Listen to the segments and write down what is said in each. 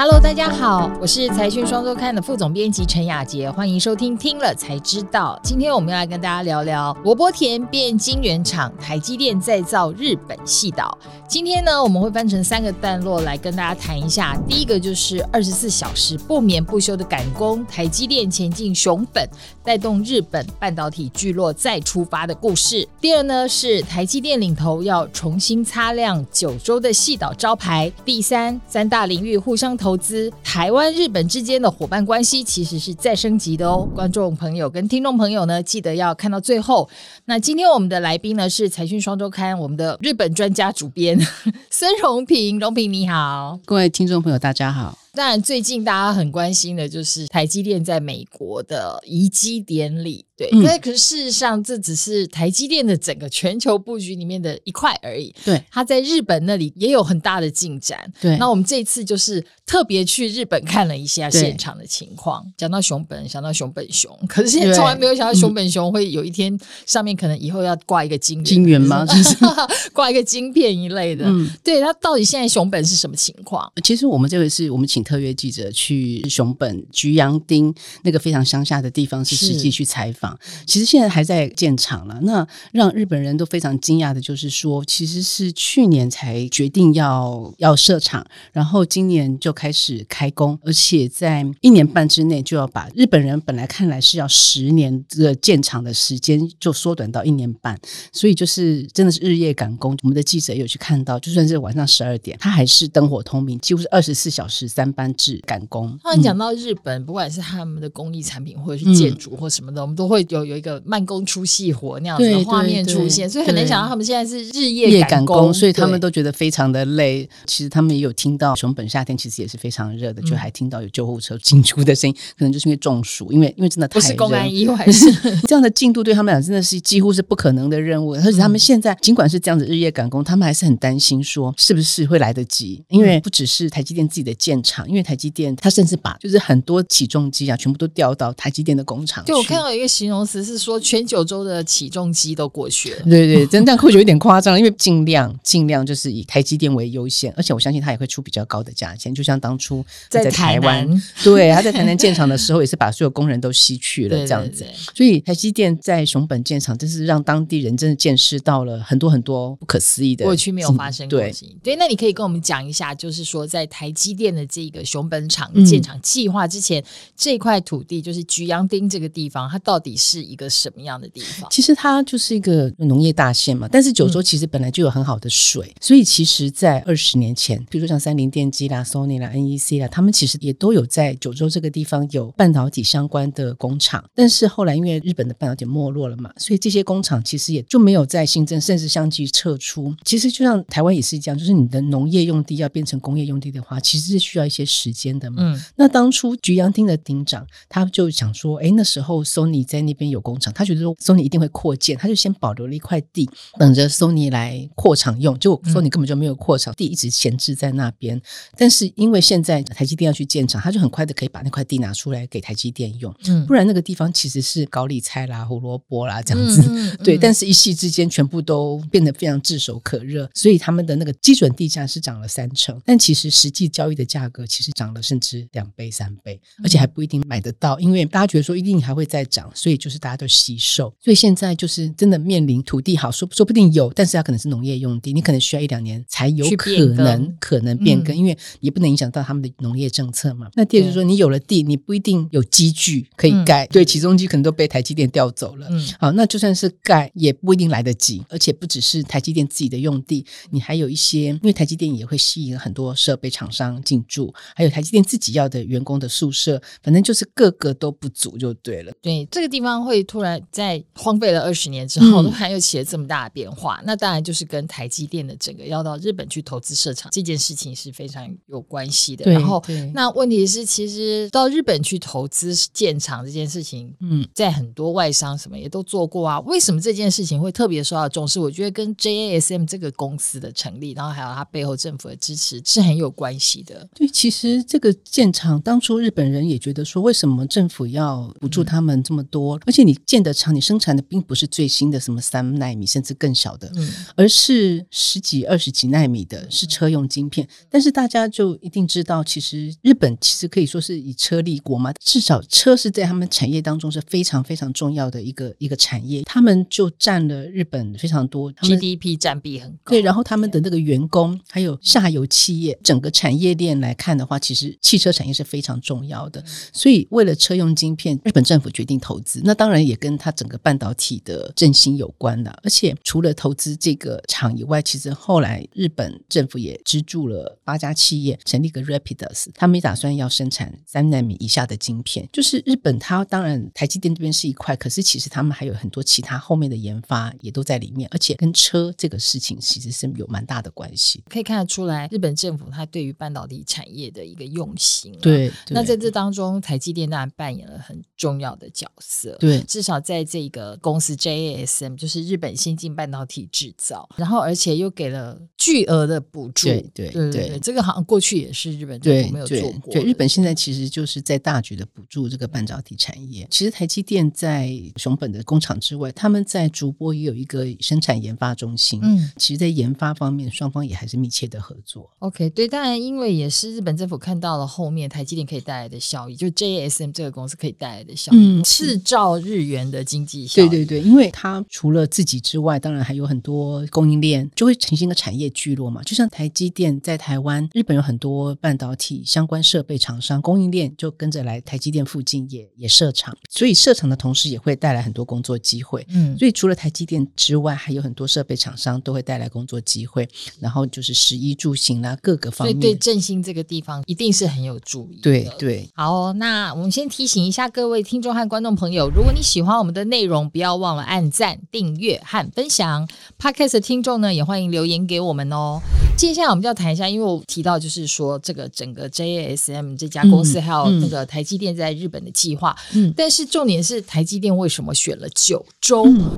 Hello，大家好，我是财讯双周刊的副总编辑陈雅杰，欢迎收听听了才知道。今天我们要来跟大家聊聊罗伯田变晶圆厂，台积电再造日本细岛。今天呢，我们会分成三个段落来跟大家谈一下。第一个就是二十四小时不眠不休的赶工，台积电前进熊本，带动日本半导体聚落再出发的故事。第二呢是台积电领头要重新擦亮九州的细岛招牌。第三，三大领域互相投。投资台湾、日本之间的伙伴关系其实是再升级的哦，观众朋友跟听众朋友呢，记得要看到最后。那今天我们的来宾呢是财讯双周刊我们的日本专家主编 孙荣平，荣平你好，各位听众朋友大家好。当然，最近大家很关心的就是台积电在美国的移机典礼。对，那可是事实上，这只是台积电的整个全球布局里面的一块而已。对，它在日本那里也有很大的进展。对，那我们这次就是特别去日本看了一下现场的情况。讲到熊本，想到熊本熊，可是现在从来没有想到熊本熊会有一天上面可能以后要挂一个金金元吗？挂一个晶片一类的。嗯，对，它到底现在熊本是什么情况？其实我们这回是我们请特约记者去熊本菊阳町那个非常乡下的地方，是实际去采访。其实现在还在建厂了。那让日本人都非常惊讶的就是说，其实是去年才决定要要设厂，然后今年就开始开工，而且在一年半之内就要把日本人本来看来是要十年的建厂的时间，就缩短到一年半。所以就是真的是日夜赶工。我们的记者有去看到，就算是晚上十二点，他还是灯火通明，几乎是二十四小时三班制赶工。那你讲到日本，不管是他们的工艺产品，或者是建筑或什么的，我们都会有有。一个慢工出细活那样子的画面出现，所以很难想到他们现在是日夜赶工，所以他们都觉得非常的累。其实他们也有听到熊本夏天其实也是非常热的，就还听到有救护车进出的声音，可能就是因为中暑，因为因为真的太不是公安意外，是 这样的进度对他们俩真的是几乎是不可能的任务。而且他们现在尽管是这样子日夜赶工，他们还是很担心说是不是会来得及，因为不只是台积电自己的建厂，因为台积电它甚至把就是很多起重机啊全部都调到台积电的工厂。对我看到一个形容词。是说全九州的起重机都过去了，对对，真但或许有点夸张，因为尽量尽量就是以台积电为优先，而且我相信他也会出比较高的价钱，就像当初在台湾，对，他在台南建厂的时候也是把所有工人都吸去了 这样子，所以台积电在熊本建厂，真是让当地人真的见识到了很多很多不可思议的过去没有发生过。对对，那你可以跟我们讲一下，就是说在台积电的这个熊本厂建厂计划之前，这块土地就是菊阳町这个地方，它到底是一个什么样的地方？其实它就是一个农业大县嘛。但是九州其实本来就有很好的水，所以其实，在二十年前，比如说像三菱电机啦、Sony 啦、NEC 啦，他们其实也都有在九州这个地方有半导体相关的工厂。但是后来因为日本的半导体没落了嘛，所以这些工厂其实也就没有再新增，甚至相继撤出。其实就像台湾也是一样，就是你的农业用地要变成工业用地的话，其实是需要一些时间的嘛。嗯，那当初菊阳町的町长他就想说，哎，那时候 Sony 在那边有工厂，他觉得说。索尼一定会扩建，他就先保留了一块地，等着索尼来扩厂用。就索尼根本就没有扩厂，地一直闲置在那边。但是因为现在台积电要去建厂，他就很快的可以把那块地拿出来给台积电用。嗯，不然那个地方其实是高丽菜啦、胡萝卜啦这样子。对，但是一夕之间全部都变得非常炙手可热，所以他们的那个基准地价是涨了三成，但其实实际交易的价格其实涨了甚至两倍、三倍，而且还不一定买得到，因为大家觉得说一定还会再涨，所以就是大家都吸售。所以现在就是真的面临土地好说说不定有，但是它可能是农业用地，你可能需要一两年才有可能可能变更，因为也不能影响到他们的农业政策嘛。那第二就是说，你有了地，你不一定有机具可以盖，对，起重机可能都被台积电调走了。嗯，好，那就算是盖，也不一定来得及，而且不只是台积电自己的用地，你还有一些，因为台积电也会吸引很多设备厂商进驻，还有台积电自己要的员工的宿舍，反正就是个个都不足就对了。对，这个地方会突然在。荒废了二十年之后，突然又起了这么大的变化，那当然就是跟台积电的整个要到日本去投资设厂这件事情是非常有关系的。然后，那问题是，其实到日本去投资建厂这件事情，嗯，在很多外商什么也都做过啊。为什么这件事情会特别受到重视？我觉得跟 JASM 这个公司的成立，然后还有它背后政府的支持是很有关系的。对，其实这个建厂当初日本人也觉得说，为什么政府要补助他们这么多？多，而且你建的厂，你生产的并不是最新的什么三纳米甚至更小的，嗯，而是十几、二十几纳米的，是车用晶片。但是大家就一定知道，其实日本其实可以说是以车立国嘛，至少车是在他们产业当中是非常非常重要的一个一个产业，他们就占了日本非常多，他们 GDP 占比很高。对，然后他们的那个员工还有下游企业，整个产业链来看的话，其实汽车产业是非常重要的。所以为了车用晶片，日本政府决定投资，那当然也跟它整个半导体的振兴有关的。而且除了投资这个厂以外，其实后来日本政府也资助了八家企业成立个 Rapidus，他们也打算要生产三纳米以下的晶片。就是日本它当然台积电这边是一块，可是其实他们还有很多其他后面的研发也都在里面，而且跟车这个事情其实是有蛮大的关系。可以看得出来，日本政府它对于半导体产业的一个用心。，对，那在这当中，台积电当然扮演了很重要的角色。对至少在这个公司 JASM，就是日本先进半导体制造，然后而且又给了巨额的补助。对对对对对，这个好像过去也是日本政府没有做过的。对，日本现在其实就是在大举的补助这个半导体产业。其实台积电在熊本的工厂之外，他们在竹波也有一个生产研发中心。嗯其实，在研发方面，双方也还是密切的合作。，OK，对，当然因为也是日本政府看到了后面台积电可以带来的效益，就 JASM 这个公司可以带来的效益，嗯四兆日元的经济效益。对对对，因为它除了自己之外，当然还有很多供应链，就会呈现一个产业聚落嘛。就像台积电在台湾，日本有很多半导体相关设备厂商，供应链就跟着来台积电附近也也设厂，所以设厂的同时也会带来很多工作机会。嗯，所以除了台积电之外，还有很多设备厂商都会带来工作机会，然后就是食衣住行啦，各个方面。所以对振兴这个地方一定是很有注意。对对好哦、那我们先提醒一下各位听众和观众朋友，如果你喜欢我们的内容，不要忘了按赞、订阅和分享。Podcast 的听众呢，也欢迎留言给我们哦。接下来我们就要谈一下，因为我提到就是说这个整个 JASM 这家公司，嗯还有嗯那个台积电在日本的计划，嗯但是重点是台积电为什么选了九州？嗯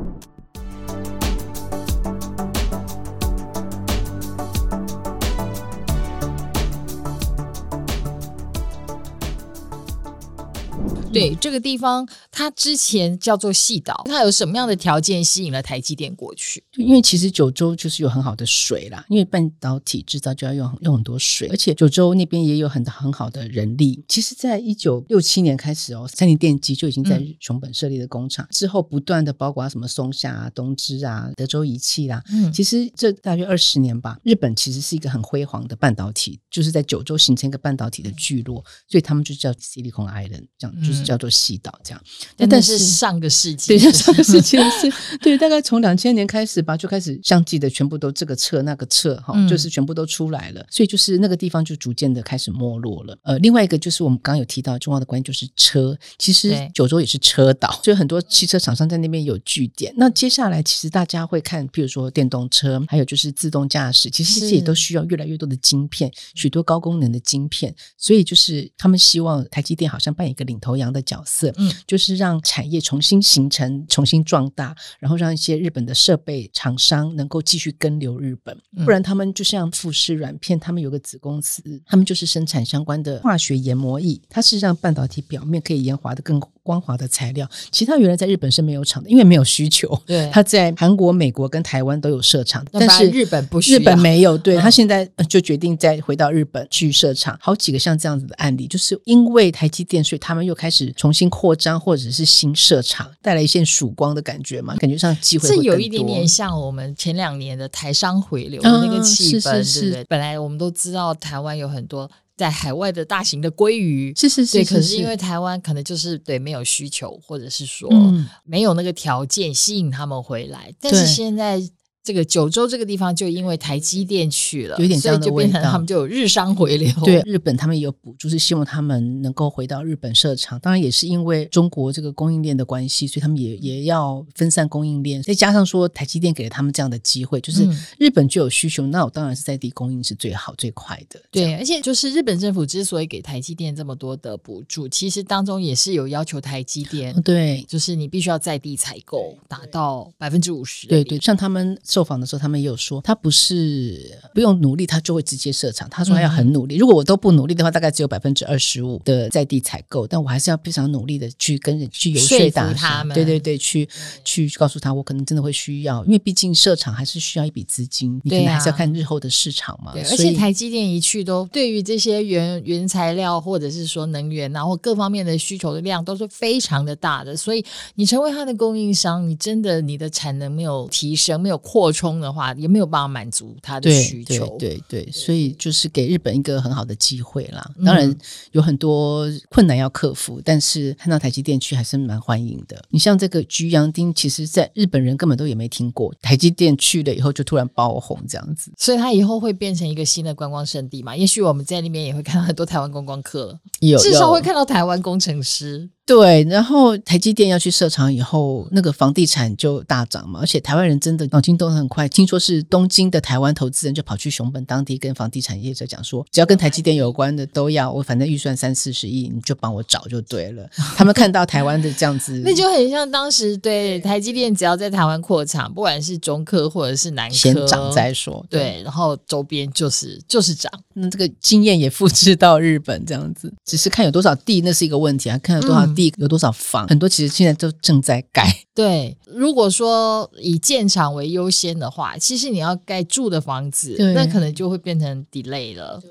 对这个地方，它之前叫做细岛，它有什么样的条件吸引了台积电过去？因为其实九州就是有很好的水啦，因为半导体制造就要用用很多水，而且九州那边也有很很好的人力。其实，在一九六七年开始哦，三菱电机就已经在嗯熊本设立的工厂，之后不断的包括什么松下啊、东芝啊、德州仪器啦，嗯，其实这大约二十年吧，日本其实是一个很辉煌的半导体，就是在九州形成一个半导体的聚落，所以他们就叫 Silicon Island，这样就是嗯叫做细岛这样。但但是上个世纪，对，上个世纪 的事，对，大概从两千年开始吧，就开始相继的全部都这个撤那个撤，哈、嗯就是全部都出来了，所以就是那个地方就逐渐的开始没落了。呃，另外一个就是我们刚刚有提到重要的关键就是车，其实九州也是车岛，所以很多汽车厂商在那边有据点。那接下来其实大家会看，譬如说电动车，还有就是自动驾驶，其实这些也都需要越来越多的晶片，许多高功能的晶片，所以就是他们希望台积电好像扮演一个领头羊的角色，嗯。就是让产业重新形成、重新壮大，然后让一些日本的设备厂商能够继续跟流日本，嗯。不然他们就像富士软片，他们有个子公司，他们就是生产相关的化学研磨液，它是让半导体表面可以研滑的更光滑的材料。其实它原来在日本是没有厂的，因为没有需求。对，他在韩国、美国跟台湾都有设厂，但是日本不需日本没有，对嗯他现在呃就决定再回到日本去设厂，好几个像这样子的案例，就是因为台积电，所以他们又开始重新扩张或者是新设厂，带来一线曙光的感觉嘛，感觉上机会这有一点点像我们前两年的台商回流的那个啊气氛，是是是对不对？本来我们都知道台湾有很多在海外的大型的鲑鱼，是是是对，可是因为台湾可能就是对没有需求，或者是说嗯。没有那个条件吸引他们回来，但是现在。这个九州这个地方就因为台积电去了，有点这样的味道变成他们就有日商回流。对，日本他们也有补助，是希望他们能够回到日本设厂。当然也是因为中国这个供应链的关系，所以他们也也要分散供应链。再加上说台积电给了他们这样的机会，就是嗯日本就有需求，那我当然是在地供应是最好最快的。对，而且就是日本政府之所以给台积电这么多的补助，其实当中也是有要求台积电哦对。就是你必须要在地采购，达到百分之五十。对对，像他们受访的时候，他们也有说，他不是不用努力，他就会直接设厂。他说他要很努力，如果我都不努力的话，大概只有百分之二十五的在地采购，但我还是要非常努力的去跟人去游说大他们，对对对，去去告诉他，我可能真的会需要，因为毕竟设厂还是需要一笔资金，你可能还是要看日后的市场嘛。对而且台积电一去都对于这些原原材料或者是说能源然后各方面的需求的量都是非常的大的，所以你成为他的供应商，你真的你的产能没有提升、没有扩充的话，也没有办法满足他的需求。对对对，所以就是给日本一个很好的机会啦。当然有很多困难要克服，但是看到台积电去还是蛮欢迎的。你像这个菊阳町，其实在日本人根本都也没听过，台积电去了以后就突然爆红这样子，所以它以后会变成一个新的观光胜地嘛？也许我们在那边也会看到很多台湾观光客，有至少会看到台湾工程师。对，然后台积电要去设厂以后，那个房地产就大涨嘛，而且台湾人真的脑筋动得很快。听说是东京的台湾投资人就跑去熊本当地跟房地产业者讲说，只要跟台积电有关的都要，我反正预算三四十亿，你就帮我找就对了。他们看到台湾的这样子，那就很像当时对台积电只要在台湾扩厂，不管是中科或者是南科，先涨再说。对，然后周边就是就是涨。那这个经验也复制到日本这样子，只是看有多少地，那是一个问题啊，看有多少地。有多少房？很多其实现在都正在盖。对，如果说以建厂为优先的话，其实你要盖住的房子，那可能就会变成 delay 了。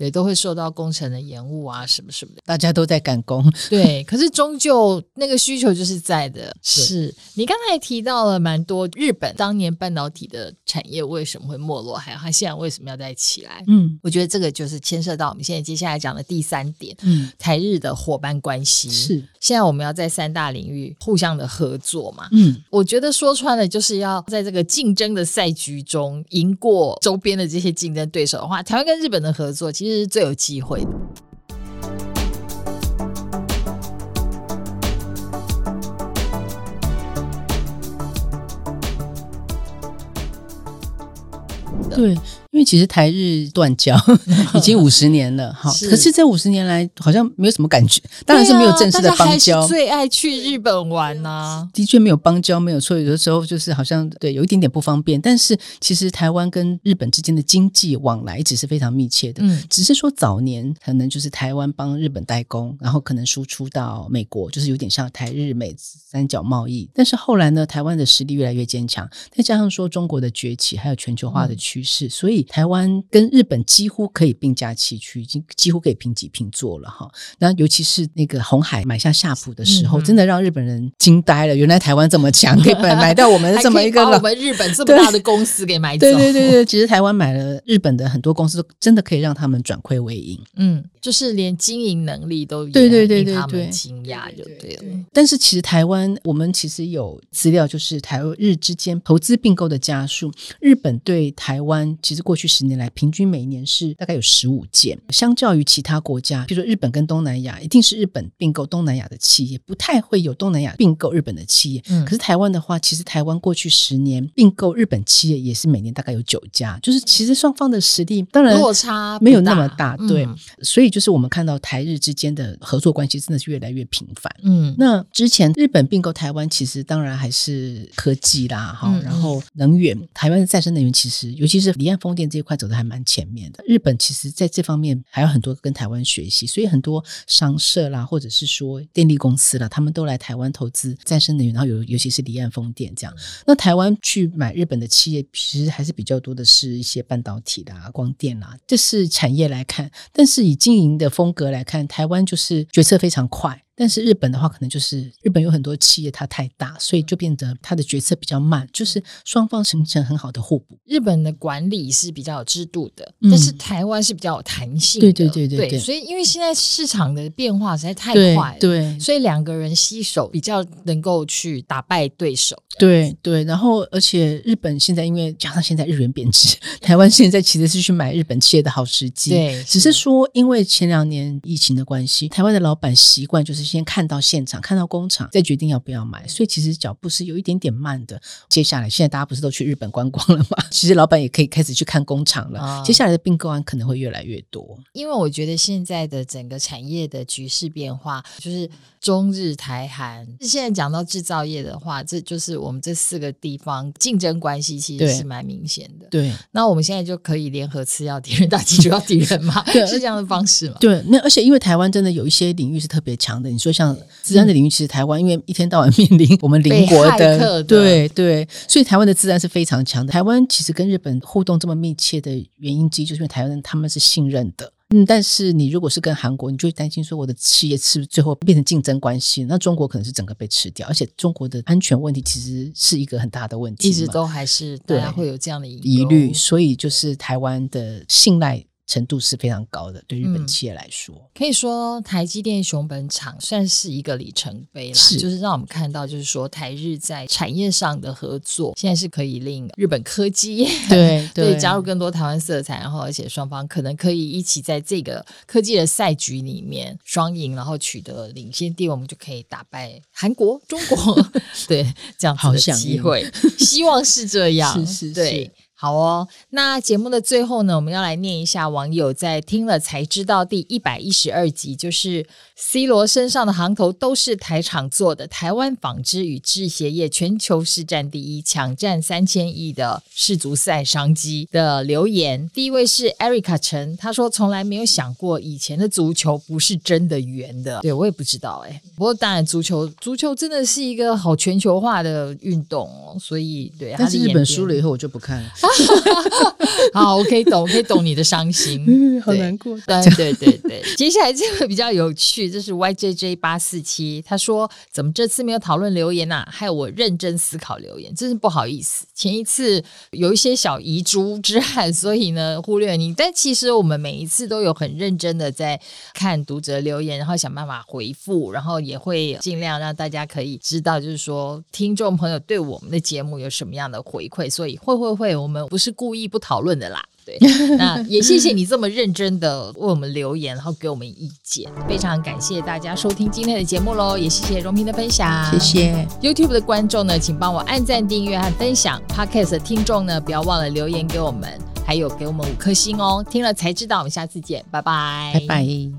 对，都会受到工程的延误啊，什么什么的，大家都在赶工。对，可是终究那个需求就是在的。是你刚才提到了蛮多日本当年半导体的产业为什么会没落，还有它现在为什么要再起来？嗯，我觉得这个就是牵涉到我们现在接下来讲的第三点，嗯，台日的伙伴关系。是，现在我们要在三大领域互相的合作嘛？嗯，我觉得说穿了就是要在这个竞争的赛局中赢过周边的这些竞争对手的话，台湾跟日本的合作其实。是最有机会的。对。因为其实台日断交 已经五十年了，哈，可是这五十年来好像没有什么感觉，当然是没有正式的邦交。最爱去日本玩呢，的确没有邦交，没有错。有的时候就是好像对有一点点不方便，但是其实台湾跟日本之间的经济往来一直是非常密切的。嗯，只是说早年可能就是台湾帮日本代工，然后可能输出到美国，就是有点像台日美三角贸易。但是后来呢，台湾的实力越来越坚强，再加上说中国的崛起，还有全球化的趋势，所以。台湾跟日本几乎可以并驾齐驱，已经几乎可以平起平坐了哈。那尤其是那个红海买下夏普的时候，真的让日本人惊呆了。原来台湾这么强，可以买买到我们这么一个我们日本这么大的公司给买走。对对对对，其实台湾买了日本的很多公司，真的可以让他们转亏为盈。嗯，就是连经营能力都对对对对对惊讶就对了。但是其实台湾，我们其实有资料，就是台日之间投资并购的家数，日本对台湾其实。过去十年来，平均每年是大概有十五件。相较于其他国家，比如说日本跟东南亚，一定是日本并购东南亚的企业，不太会有东南亚并购日本的企业。嗯，可是台湾的话，其实台湾过去十年并购日本企业也是每年大概有九家，就是其实双方的实力当然落差没有那么大。对，所以就是我们看到台日之间的合作关系真的是越来越频繁。嗯，那之前日本并购台湾，其实当然还是科技啦，哈，然后能源，台湾的再生能源其实尤其是离岸风。这一块走的还蛮前面的，日本其实在这方面还有很多跟台湾学习，所以很多商社啦，或者是说电力公司啦，他们都来台湾投资再生能源，然后尤尤其是离岸风电这样。那台湾去买日本的企业，其实还是比较多的是一些半导体啦、光电啦，这是产业来看。但是以经营的风格来看，台湾就是决策非常快。但是日本的话，可能就是日本有很多企业，它太大，所以就变得它的决策比较慢，就是双方形成很好的互补。日本的管理是比较有制度的，但是台湾是比较有弹性的。对对对对，所以因为现在市场的变化实在太快，对，所以两个人携手比较能够去打败对手。对对，然后而且日本现在因为加上现在日元贬值，台湾现在其实是去买日本企业的好时机。对，只是说因为前两年疫情的关系，台湾的老板习惯就是。先看到现场，看到工厂，再决定要不要买。所以其实脚步是有一点点慢的。接下来，现在大家不是都去日本观光了吗？其实老板也可以开始去看工厂了。接下来的并购案可能会越来越多，因为我觉得现在的整个产业的局势变化，就是中日台韩。现在讲到制造业的话，这就是我们这四个地方竞争关系其实是蛮明显的。对，那我们现在就可以联合吃药敌人打击主要敌人嘛？对，是这样的方式嘛？对，那而且因为台湾真的有一些领域是特别强的，你说像治安的领域，其实台湾因为一天到晚面临我们邻国的，对对，所以台湾的治安是非常强的。台湾其实跟日本互动这么密切的原因之一，就是因为台湾人他们是信任的。嗯，但是你如果是跟韩国，你就会担心说我的企业是不是最后变成竞争关系？那中国可能是整个被吃掉，而且中国的安全问题其实是一个很大的问题，一直都还是大家会有这样的疑虑，所以就是台湾的信赖。程度是非常高的，对日本企业来说，可以说台积电熊本厂算是一个里程碑了，就是让我们看到，就是说台日在产业上的合作，现在是可以令日本科技对 对。加入更多台湾色彩，然后而且双方可能可以一起在这个科技的赛局里面双赢，然后取得领先地位，我们就可以打败韩国、中国，对这样子的机会，希望是这样，是是。对。好哦，那节目的最后呢，我们要来念一下网友在听了才知道第一百一十二集，就是 C 罗身上的行头都是台厂做的，台湾纺织与制鞋业全球市占第一，抢占三千亿的世足赛商机的留言。第一位是 Erica 陈，他说从来没有想过以前的足球不是真的圆的，对我也不知道哎。不过当然，足球足球真的是一个好全球化的运动哦，所以对。但是日本输了以后，我就不看了。好，我可以懂，我可以懂你的伤心，嗯好难过。对对对对，接下来这个比较有趣，这是 YJJ 八四七，他说怎么这次没有讨论留言呐？害我认真思考留言，真是不好意思。前一次有一些小遗珠之憾，所以呢忽略你。但其实我们每一次都有很认真的在看读者留言，然后想办法回复，然后也会尽量让大家可以知道，就是说听众朋友对我们的节目有什么样的回馈。所以会会会，我们。不是故意不讨论的啦，对，那也谢谢你这么认真的为我们留言，然后给我们意见，非常感谢大家收听今天的节目喽，也谢谢荣平的分享，谢谢。YouTube 的观众呢，请帮我按赞、订阅和分享，Podcast 的听众呢，不要忘了留言给我们，还有给我们五颗星哦，听了才知道，我们下次见，拜拜，拜拜。